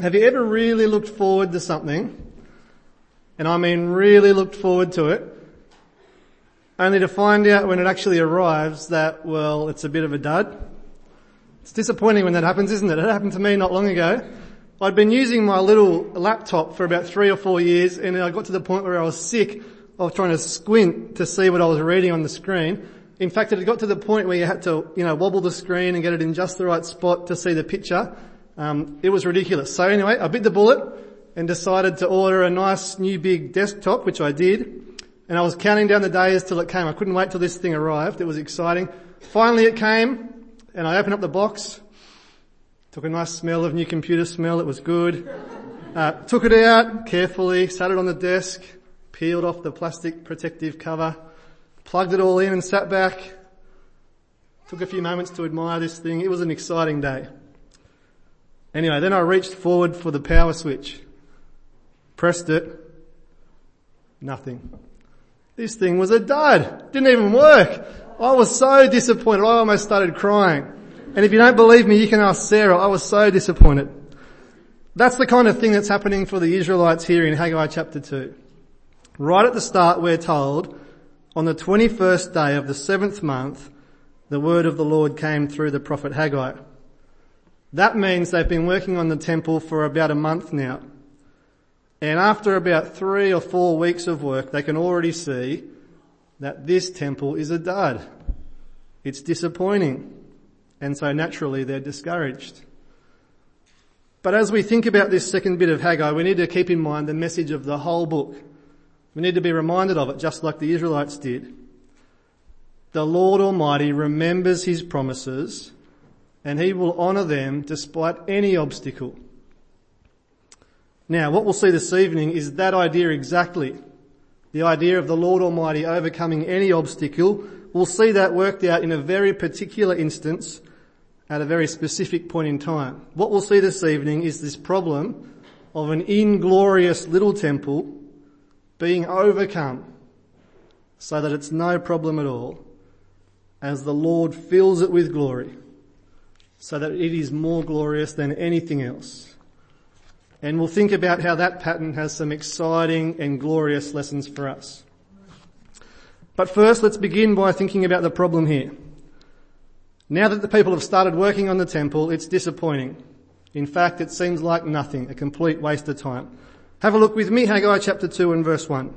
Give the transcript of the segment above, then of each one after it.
Have you ever really looked forward to something? And I mean really looked forward to it, only to find out when it actually arrives that, well, it's a bit of a dud. It's disappointing when that happens, isn't it? It happened to me not long ago. I'd been using my little laptop for about three or four years and I got to the point where I was sick of trying to squint to see what I was reading on the screen. In fact, it had got to the point where you had to, you know, wobble the screen and get it in just the right spot to see the picture. Um, it was ridiculous. So anyway, I bit the bullet and decided to order a nice new big desktop, which I did. And I was counting down the days till it came. I couldn't wait till this thing arrived. It was exciting. Finally it came and I opened up the box Took a nice smell of new computer smell. It was good. Uh, took it out carefully, sat it on the desk, peeled off the plastic protective cover, plugged it all in and sat back. Took a few moments to admire this thing. It was an exciting day. Anyway, then I reached forward for the power switch. Pressed it. Nothing. This thing was a dud. Didn't even work. I was so disappointed. I almost started crying. And if you don't believe me, you can ask Sarah. I was so disappointed. That's the kind of thing that's happening for the Israelites here in Haggai chapter 2. Right at the start, we're told, on the 21st day of the seventh month, the word of the Lord came through the prophet Haggai. That means they've been working on the temple for about a month now. And after about three or four weeks of work, they can already see that this temple is a dud. It's disappointing. And so naturally they're discouraged. But as we think about this second bit of Haggai, we need to keep in mind the message of the whole book. We need to be reminded of it just like the Israelites did. The Lord Almighty remembers His promises and He will honour them despite any obstacle. Now what we'll see this evening is that idea exactly. The idea of the Lord Almighty overcoming any obstacle. We'll see that worked out in a very particular instance at a very specific point in time. What we'll see this evening is this problem of an inglorious little temple being overcome so that it's no problem at all as the Lord fills it with glory so that it is more glorious than anything else. And we'll think about how that pattern has some exciting and glorious lessons for us. But first, let's begin by thinking about the problem here. Now that the people have started working on the temple, it's disappointing. In fact, it seems like nothing, a complete waste of time. Have a look with me, Haggai chapter 2 and verse 1.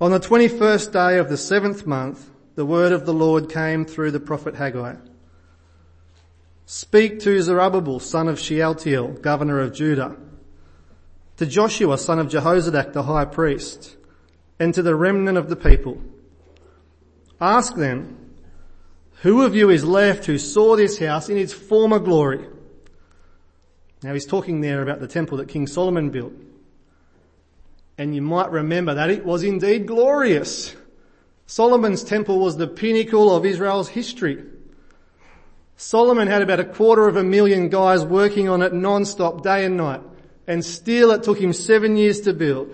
On the 21st day of the seventh month, the word of the Lord came through the prophet Haggai. Speak to Zerubbabel, son of Shealtiel, governor of Judah, to Joshua, son of Jehozadak, the high priest, and to the remnant of the people. Ask them, who of you is left who saw this house in its former glory? Now he's talking there about the temple that King Solomon built. And you might remember that it was indeed glorious. Solomon's temple was the pinnacle of Israel's history. Solomon had about a quarter of a million guys working on it non-stop day and night. And still it took him seven years to build.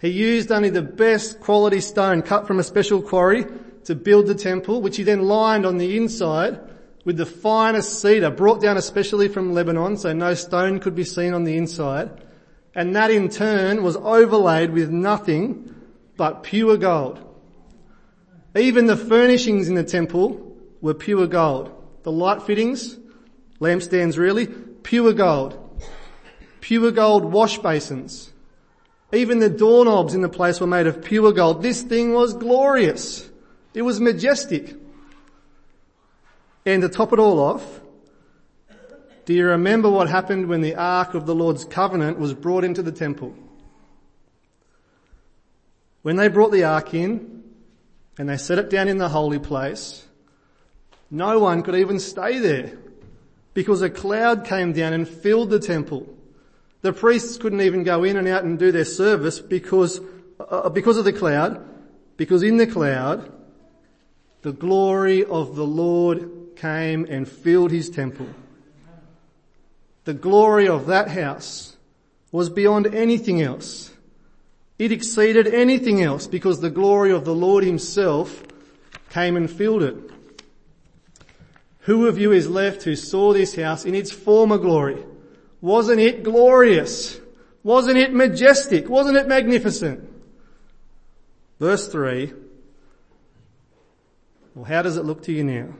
He used only the best quality stone cut from a special quarry to build the temple, which he then lined on the inside with the finest cedar brought down especially from Lebanon, so no stone could be seen on the inside. And that in turn was overlaid with nothing but pure gold. Even the furnishings in the temple were pure gold. The light fittings, lampstands really, pure gold. Pure gold wash basins. Even the doorknobs in the place were made of pure gold. This thing was glorious. It was majestic. And to top it all off, do you remember what happened when the Ark of the Lord's covenant was brought into the temple? When they brought the Ark in and they set it down in the holy place, no one could even stay there because a cloud came down and filled the temple. The priests couldn't even go in and out and do their service because, uh, because of the cloud, because in the cloud, the glory of the Lord came and filled his temple. The glory of that house was beyond anything else. It exceeded anything else because the glory of the Lord himself came and filled it. Who of you is left who saw this house in its former glory? Wasn't it glorious? Wasn't it majestic? Wasn't it magnificent? Verse 3. Well, how does it look to you now?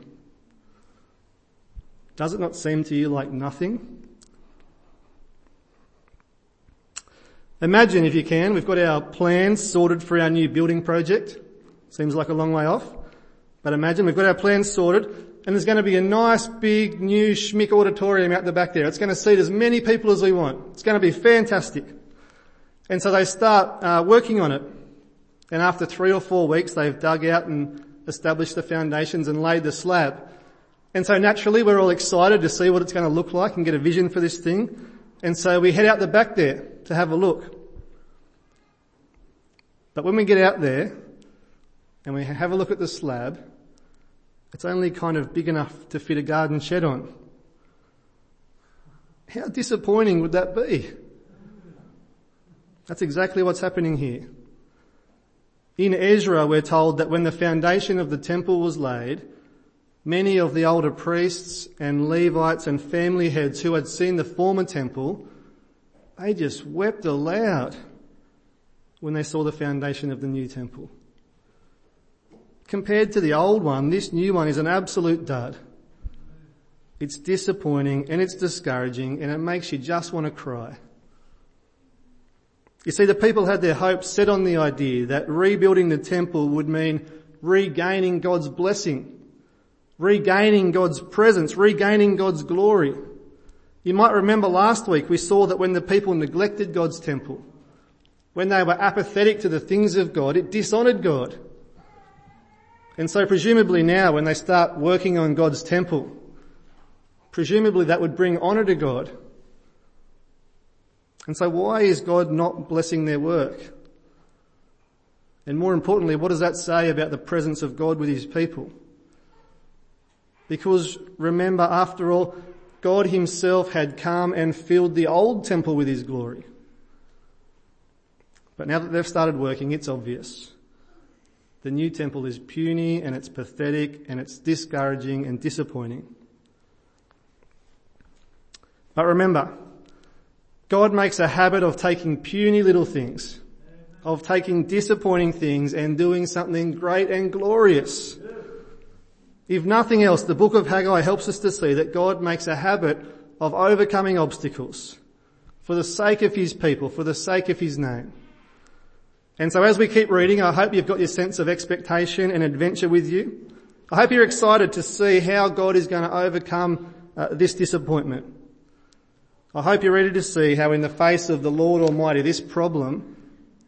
Does it not seem to you like nothing? Imagine if you can, we've got our plans sorted for our new building project. Seems like a long way off. But imagine we've got our plans sorted and there's going to be a nice big new Schmick auditorium out the back there. It's going to seat as many people as we want. It's going to be fantastic. And so they start uh, working on it. And after three or four weeks they've dug out and established the foundations and laid the slab. And so naturally we're all excited to see what it's going to look like and get a vision for this thing. And so we head out the back there to have a look. But when we get out there, and we have a look at the slab, it's only kind of big enough to fit a garden shed on. How disappointing would that be? That's exactly what's happening here. In Ezra, we're told that when the foundation of the temple was laid, many of the older priests and Levites and family heads who had seen the former temple, they just wept aloud when they saw the foundation of the new temple. Compared to the old one, this new one is an absolute dud. It's disappointing and it's discouraging and it makes you just want to cry. You see, the people had their hopes set on the idea that rebuilding the temple would mean regaining God's blessing, regaining God's presence, regaining God's glory. You might remember last week we saw that when the people neglected God's temple, when they were apathetic to the things of God, it dishonored God. And so presumably now when they start working on God's temple, presumably that would bring honour to God. And so why is God not blessing their work? And more importantly, what does that say about the presence of God with his people? Because remember, after all, God himself had come and filled the old temple with his glory. But now that they've started working, it's obvious. The new temple is puny and it's pathetic and it's discouraging and disappointing. But remember, God makes a habit of taking puny little things, of taking disappointing things and doing something great and glorious. If nothing else, the book of Haggai helps us to see that God makes a habit of overcoming obstacles for the sake of his people, for the sake of his name. And so as we keep reading, I hope you've got your sense of expectation and adventure with you. I hope you're excited to see how God is going to overcome uh, this disappointment. I hope you're ready to see how in the face of the Lord Almighty, this problem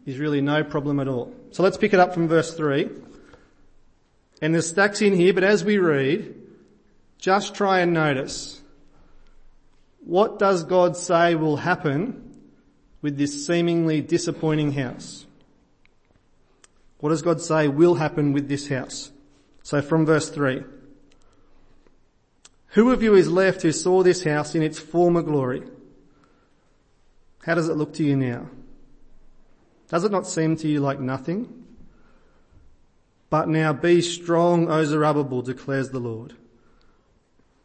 is really no problem at all. So let's pick it up from verse 3. And there's stacks in here, but as we read, just try and notice what does God say will happen with this seemingly disappointing house? What does God say will happen with this house? So from verse 3. Who of you is left who saw this house in its former glory? How does it look to you now? Does it not seem to you like nothing? But now be strong, O Zerubbabel, declares the Lord.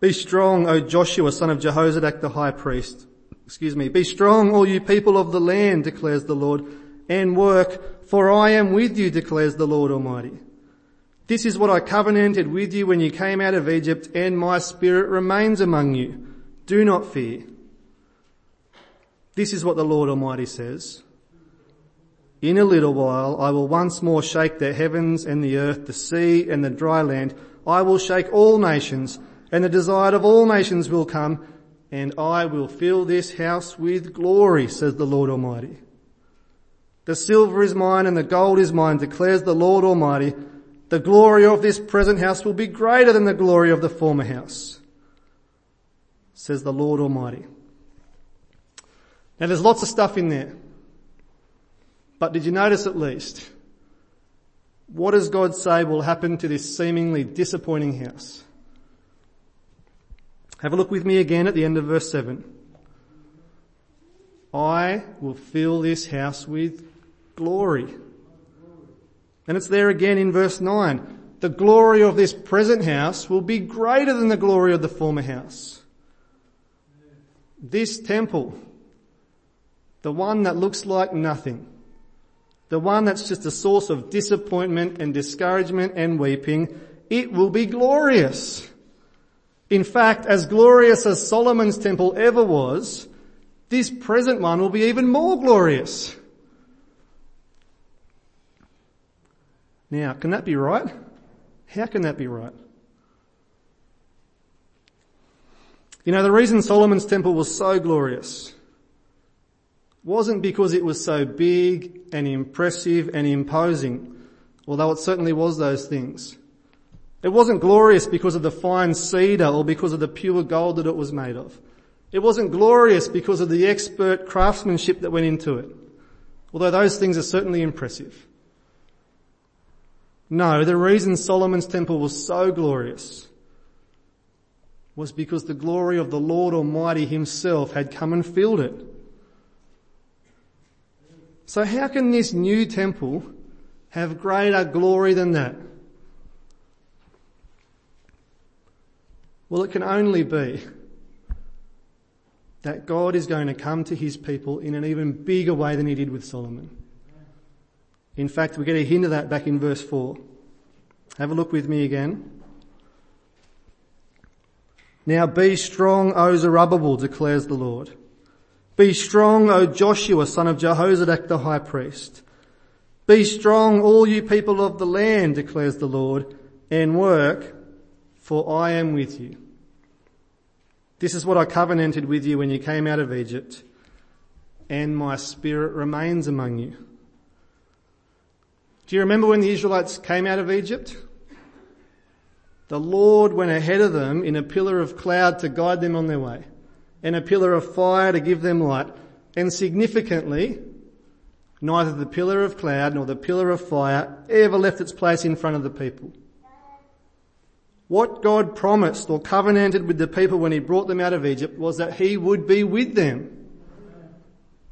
Be strong, O Joshua, son of Jehozadak the high priest. Excuse me. Be strong, all you people of the land, declares the Lord, and work for I am with you, declares the Lord Almighty. This is what I covenanted with you when you came out of Egypt and my spirit remains among you. Do not fear. This is what the Lord Almighty says. In a little while I will once more shake the heavens and the earth, the sea and the dry land. I will shake all nations and the desire of all nations will come and I will fill this house with glory, says the Lord Almighty. The silver is mine and the gold is mine, declares the Lord Almighty. The glory of this present house will be greater than the glory of the former house, says the Lord Almighty. Now there's lots of stuff in there. But did you notice at least? What does God say will happen to this seemingly disappointing house? Have a look with me again at the end of verse 7. I will fill this house with glory. And it's there again in verse 9. the glory of this present house will be greater than the glory of the former house. This temple, the one that looks like nothing, the one that's just a source of disappointment and discouragement and weeping, it will be glorious. In fact, as glorious as Solomon's temple ever was, this present one will be even more glorious. Now, can that be right? How can that be right? You know, the reason Solomon's temple was so glorious wasn't because it was so big and impressive and imposing, although it certainly was those things. It wasn't glorious because of the fine cedar or because of the pure gold that it was made of. It wasn't glorious because of the expert craftsmanship that went into it, although those things are certainly impressive. No, the reason Solomon's temple was so glorious was because the glory of the Lord Almighty himself had come and filled it. So how can this new temple have greater glory than that? Well, it can only be that God is going to come to his people in an even bigger way than he did with Solomon. In fact, we get a hint of that back in verse 4. Have a look with me again. Now be strong, O Zerubbabel, declares the Lord. Be strong, O Joshua, son of Jehozadak the high priest. Be strong, all you people of the land, declares the Lord, and work, for I am with you. This is what I covenanted with you when you came out of Egypt, and my spirit remains among you. Do you remember when the Israelites came out of Egypt? The Lord went ahead of them in a pillar of cloud to guide them on their way, and a pillar of fire to give them light. And significantly, neither the pillar of cloud nor the pillar of fire ever left its place in front of the people. What God promised or covenanted with the people when he brought them out of Egypt was that he would be with them.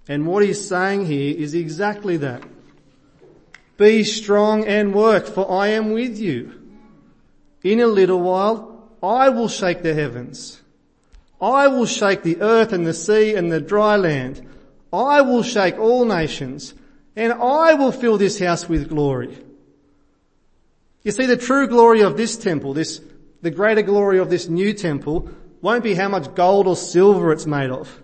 And what he's saying here is exactly that. Be strong and work, for I am with you. In a little while, I will shake the heavens. I will shake the earth and the sea and the dry land. I will shake all nations and I will fill this house with glory. You see, the true glory of this temple, this, the greater glory of this new temple won't be how much gold or silver it's made of.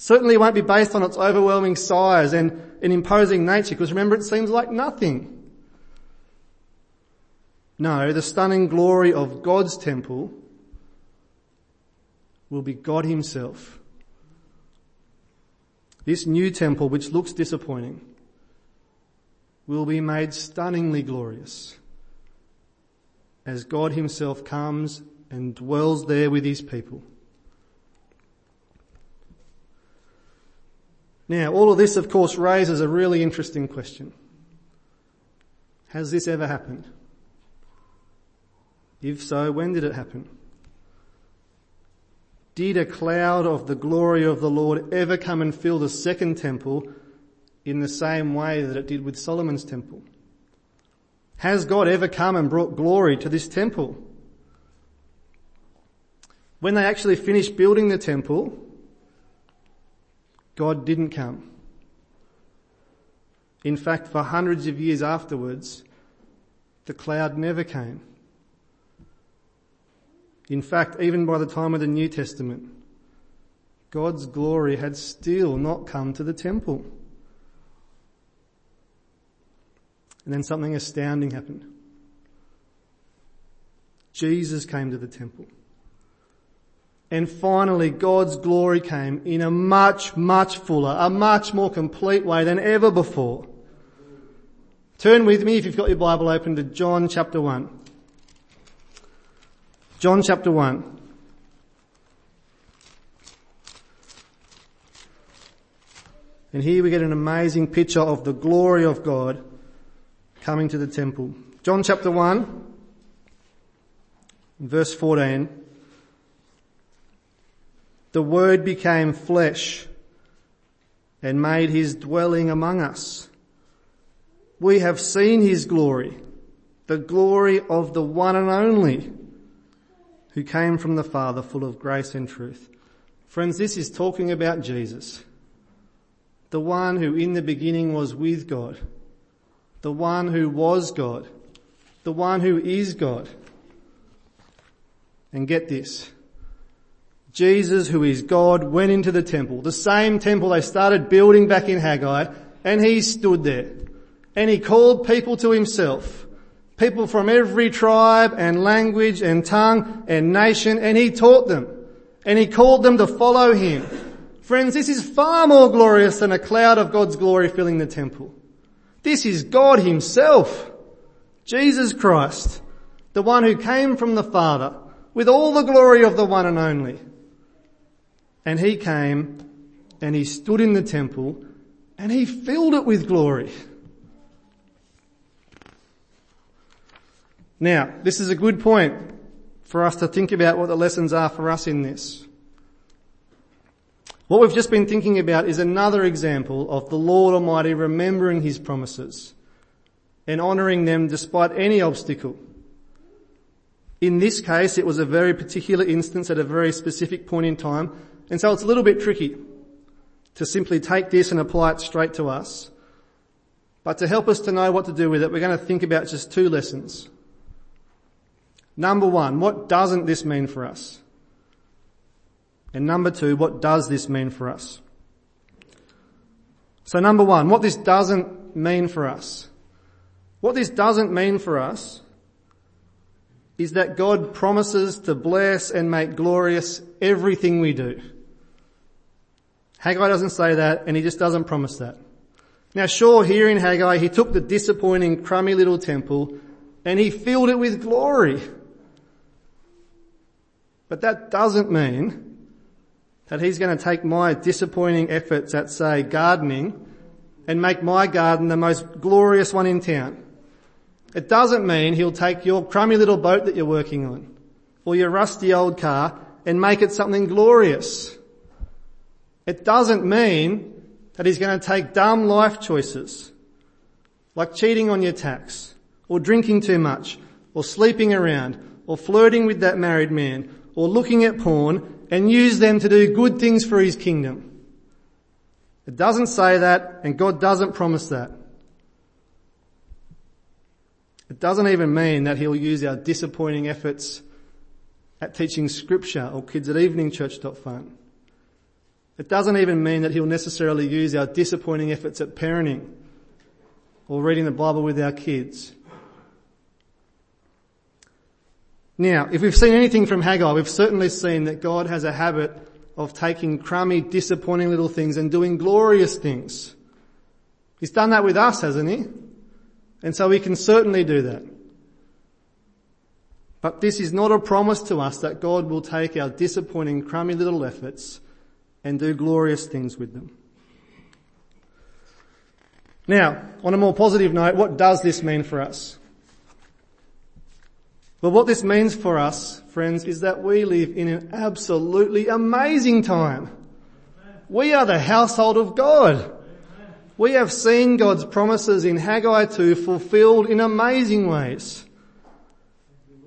Certainly won't be based on its overwhelming size and an imposing nature, because remember it seems like nothing. No, the stunning glory of God's temple will be God himself. This new temple, which looks disappointing, will be made stunningly glorious as God himself comes and dwells there with his people. Now, all of this of course raises a really interesting question. Has this ever happened? If so, when did it happen? Did a cloud of the glory of the Lord ever come and fill the second temple in the same way that it did with Solomon's temple? Has God ever come and brought glory to this temple? When they actually finished building the temple, God didn't come. In fact, for hundreds of years afterwards, the cloud never came. In fact, even by the time of the New Testament, God's glory had still not come to the temple. And then something astounding happened. Jesus came to the temple. And finally, God's glory came in a much, much fuller, a much more complete way than ever before. Turn with me, if you've got your Bible open, to John chapter 1. John chapter 1. And here we get an amazing picture of the glory of God coming to the temple. John chapter 1, verse 14. The word became flesh and made his dwelling among us. We have seen his glory, the glory of the one and only who came from the Father full of grace and truth. Friends, this is talking about Jesus. The one who in the beginning was with God. The one who was God. The one who is God. And get this. Jesus, who is God, went into the temple, the same temple they started building back in Haggai, and he stood there. And he called people to himself. People from every tribe and language and tongue and nation, and he taught them. And he called them to follow him. Friends, this is far more glorious than a cloud of God's glory filling the temple. This is God himself. Jesus Christ, the one who came from the Father with all the glory of the one and only. And he came and he stood in the temple and he filled it with glory. Now, this is a good point for us to think about what the lessons are for us in this. What we've just been thinking about is another example of the Lord Almighty remembering His promises and honouring them despite any obstacle. In this case, it was a very particular instance at a very specific point in time, and so it's a little bit tricky to simply take this and apply it straight to us. But to help us to know what to do with it, we're going to think about just two lessons. Number one, what doesn't this mean for us? And number two, what does this mean for us? So number one, what this doesn't mean for us. What this doesn't mean for us is that God promises to bless and make glorious everything we do. Haggai doesn't say that and he just doesn't promise that. Now sure, here in Haggai, he took the disappointing, crummy little temple and he filled it with glory. But that doesn't mean that he's going to take my disappointing efforts at say gardening and make my garden the most glorious one in town. It doesn't mean he'll take your crummy little boat that you're working on or your rusty old car and make it something glorious. It doesn't mean that he's going to take dumb life choices like cheating on your tax or drinking too much or sleeping around or flirting with that married man or looking at porn and use them to do good things for his kingdom. It doesn't say that and God doesn't promise that. It doesn't even mean that he'll use our disappointing efforts at teaching scripture or kids at evening church fun. It doesn't even mean that he'll necessarily use our disappointing efforts at parenting or reading the Bible with our kids. Now, if we've seen anything from Haggai, we've certainly seen that God has a habit of taking crummy, disappointing little things and doing glorious things. He's done that with us, hasn't he? And so we can certainly do that. But this is not a promise to us that God will take our disappointing, crummy little efforts and do glorious things with them. Now, on a more positive note, what does this mean for us? Well, what this means for us, friends, is that we live in an absolutely amazing time. We are the household of God. We have seen God's promises in Haggai 2 fulfilled in amazing ways.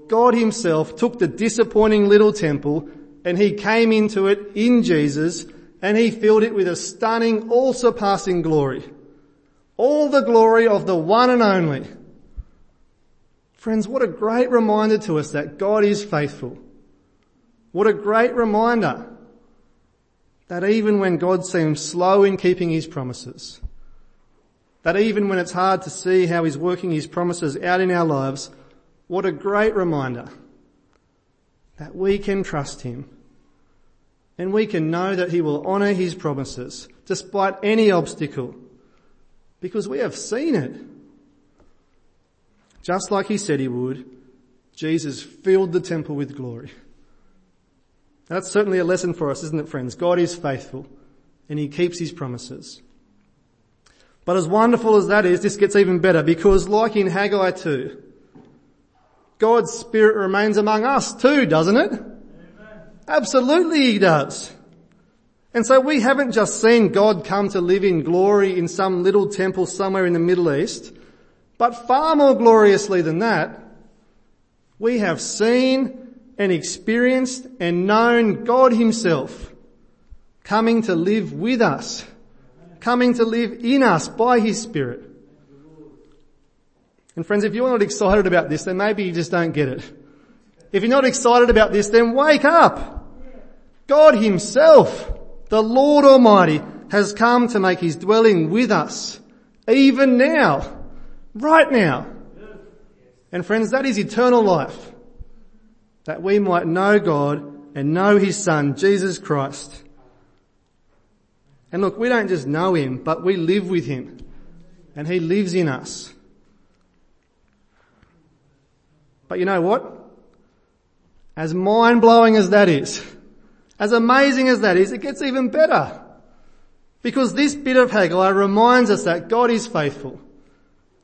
God himself took the disappointing little temple and he came into it in Jesus and he filled it with a stunning, all surpassing glory. All the glory of the one and only. Friends, what a great reminder to us that God is faithful. What a great reminder that even when God seems slow in keeping his promises, that even when it's hard to see how he's working his promises out in our lives, what a great reminder that we can trust him and we can know that he will honour his promises despite any obstacle because we have seen it. Just like he said he would, Jesus filled the temple with glory. That's certainly a lesson for us, isn't it friends? God is faithful and he keeps his promises. But as wonderful as that is, this gets even better because like in Haggai 2, God's Spirit remains among us too, doesn't it? Absolutely He does. And so we haven't just seen God come to live in glory in some little temple somewhere in the Middle East. But far more gloriously than that, we have seen and experienced and known God himself coming to live with us, coming to live in us by his spirit. And friends, if you're not excited about this, then maybe you just don't get it. If you're not excited about this, then wake up. God himself, the Lord Almighty, has come to make his dwelling with us, even now, right now. And friends, that is eternal life that we might know God and know His Son, Jesus Christ. And look, we don't just know Him, but we live with Him. And He lives in us. But you know what? As mind blowing as that is, as amazing as that is, it gets even better. Because this bit of Haggai reminds us that God is faithful,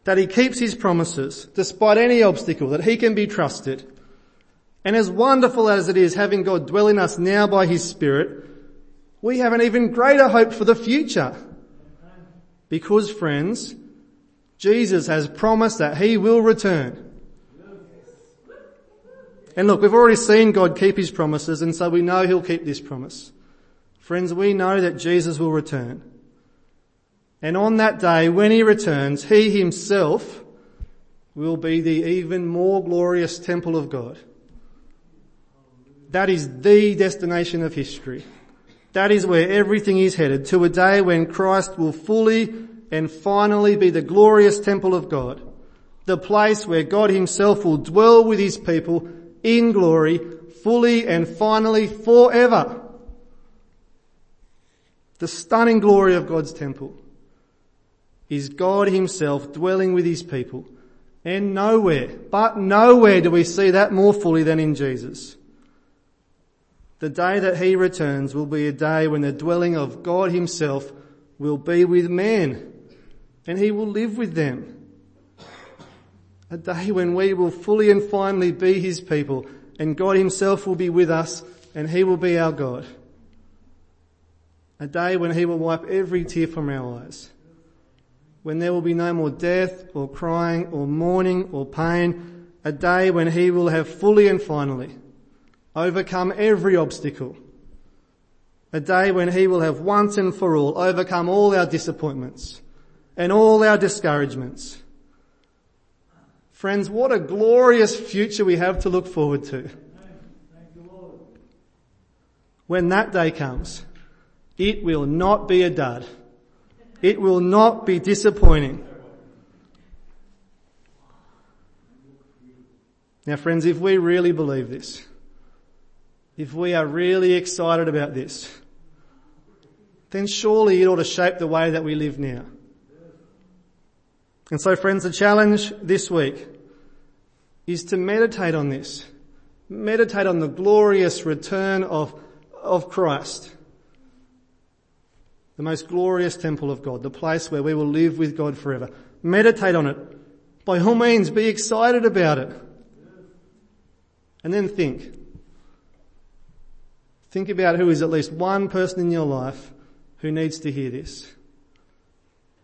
that He keeps His promises despite any obstacle, that He can be trusted, and as wonderful as it is having God dwell in us now by His Spirit, we have an even greater hope for the future. Because friends, Jesus has promised that He will return. And look, we've already seen God keep His promises and so we know He'll keep this promise. Friends, we know that Jesus will return. And on that day, when He returns, He Himself will be the even more glorious temple of God. That is the destination of history. That is where everything is headed to a day when Christ will fully and finally be the glorious temple of God. The place where God himself will dwell with his people in glory fully and finally forever. The stunning glory of God's temple is God himself dwelling with his people. And nowhere, but nowhere do we see that more fully than in Jesus. The day that he returns will be a day when the dwelling of God himself will be with men and he will live with them. A day when we will fully and finally be his people and God himself will be with us and he will be our God. A day when he will wipe every tear from our eyes. When there will be no more death or crying or mourning or pain. A day when he will have fully and finally overcome every obstacle. A day when he will have once and for all overcome all our disappointments and all our discouragements. Friends, what a glorious future we have to look forward to. When that day comes, it will not be a dud. It will not be disappointing. Now friends, if we really believe this, if we are really excited about this, then surely it ought to shape the way that we live now. And so friends, the challenge this week is to meditate on this. Meditate on the glorious return of, of Christ. The most glorious temple of God, the place where we will live with God forever. Meditate on it. By all means, be excited about it. And then think, Think about who is at least one person in your life who needs to hear this.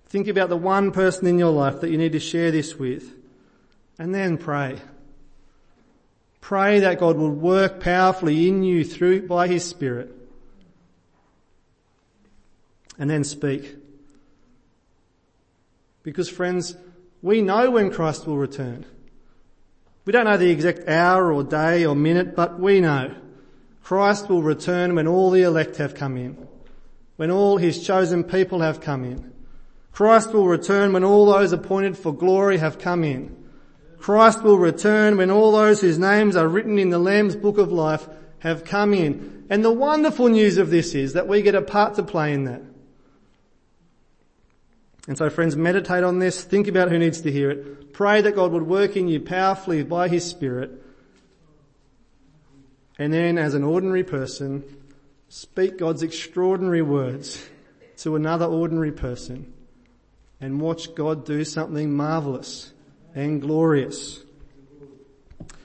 Think about the one person in your life that you need to share this with. And then pray. Pray that God will work powerfully in you through, by His Spirit. And then speak. Because friends, we know when Christ will return. We don't know the exact hour or day or minute, but we know. Christ will return when all the elect have come in, when all his chosen people have come in. Christ will return when all those appointed for glory have come in. Christ will return when all those whose names are written in the Lamb's book of life have come in. And the wonderful news of this is that we get a part to play in that. And so friends, meditate on this, think about who needs to hear it, pray that God would work in you powerfully by His Spirit, and then as an ordinary person, speak God's extraordinary words to another ordinary person and watch God do something marvelous and glorious.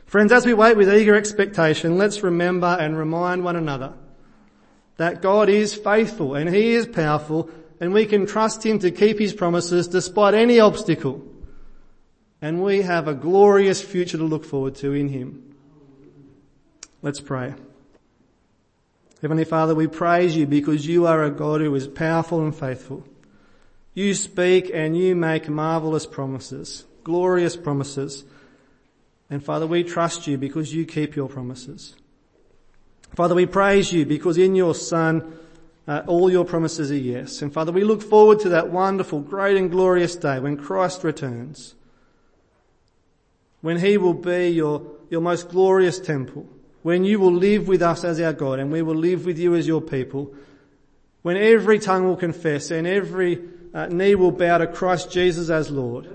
Friends, as we wait with eager expectation, let's remember and remind one another that God is faithful and He is powerful and we can trust Him to keep His promises despite any obstacle. And we have a glorious future to look forward to in Him. Let's pray. Heavenly Father, we praise you because you are a God who is powerful and faithful. You speak and you make marvelous promises, glorious promises. And Father, we trust you because you keep your promises. Father, we praise you because in your Son, uh, all your promises are yes. And Father, we look forward to that wonderful, great and glorious day when Christ returns. When he will be your, your most glorious temple. When you will live with us as our God and we will live with you as your people. When every tongue will confess and every uh, knee will bow to Christ Jesus as Lord.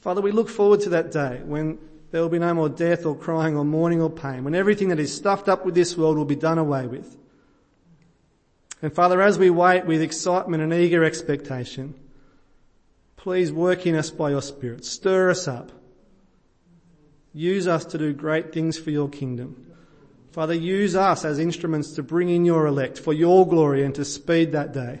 Father, we look forward to that day when there will be no more death or crying or mourning or pain, when everything that is stuffed up with this world will be done away with. And Father, as we wait with excitement and eager expectation, please work in us by your Spirit. Stir us up. Use us to do great things for your kingdom. Father, use us as instruments to bring in your elect for your glory and to speed that day.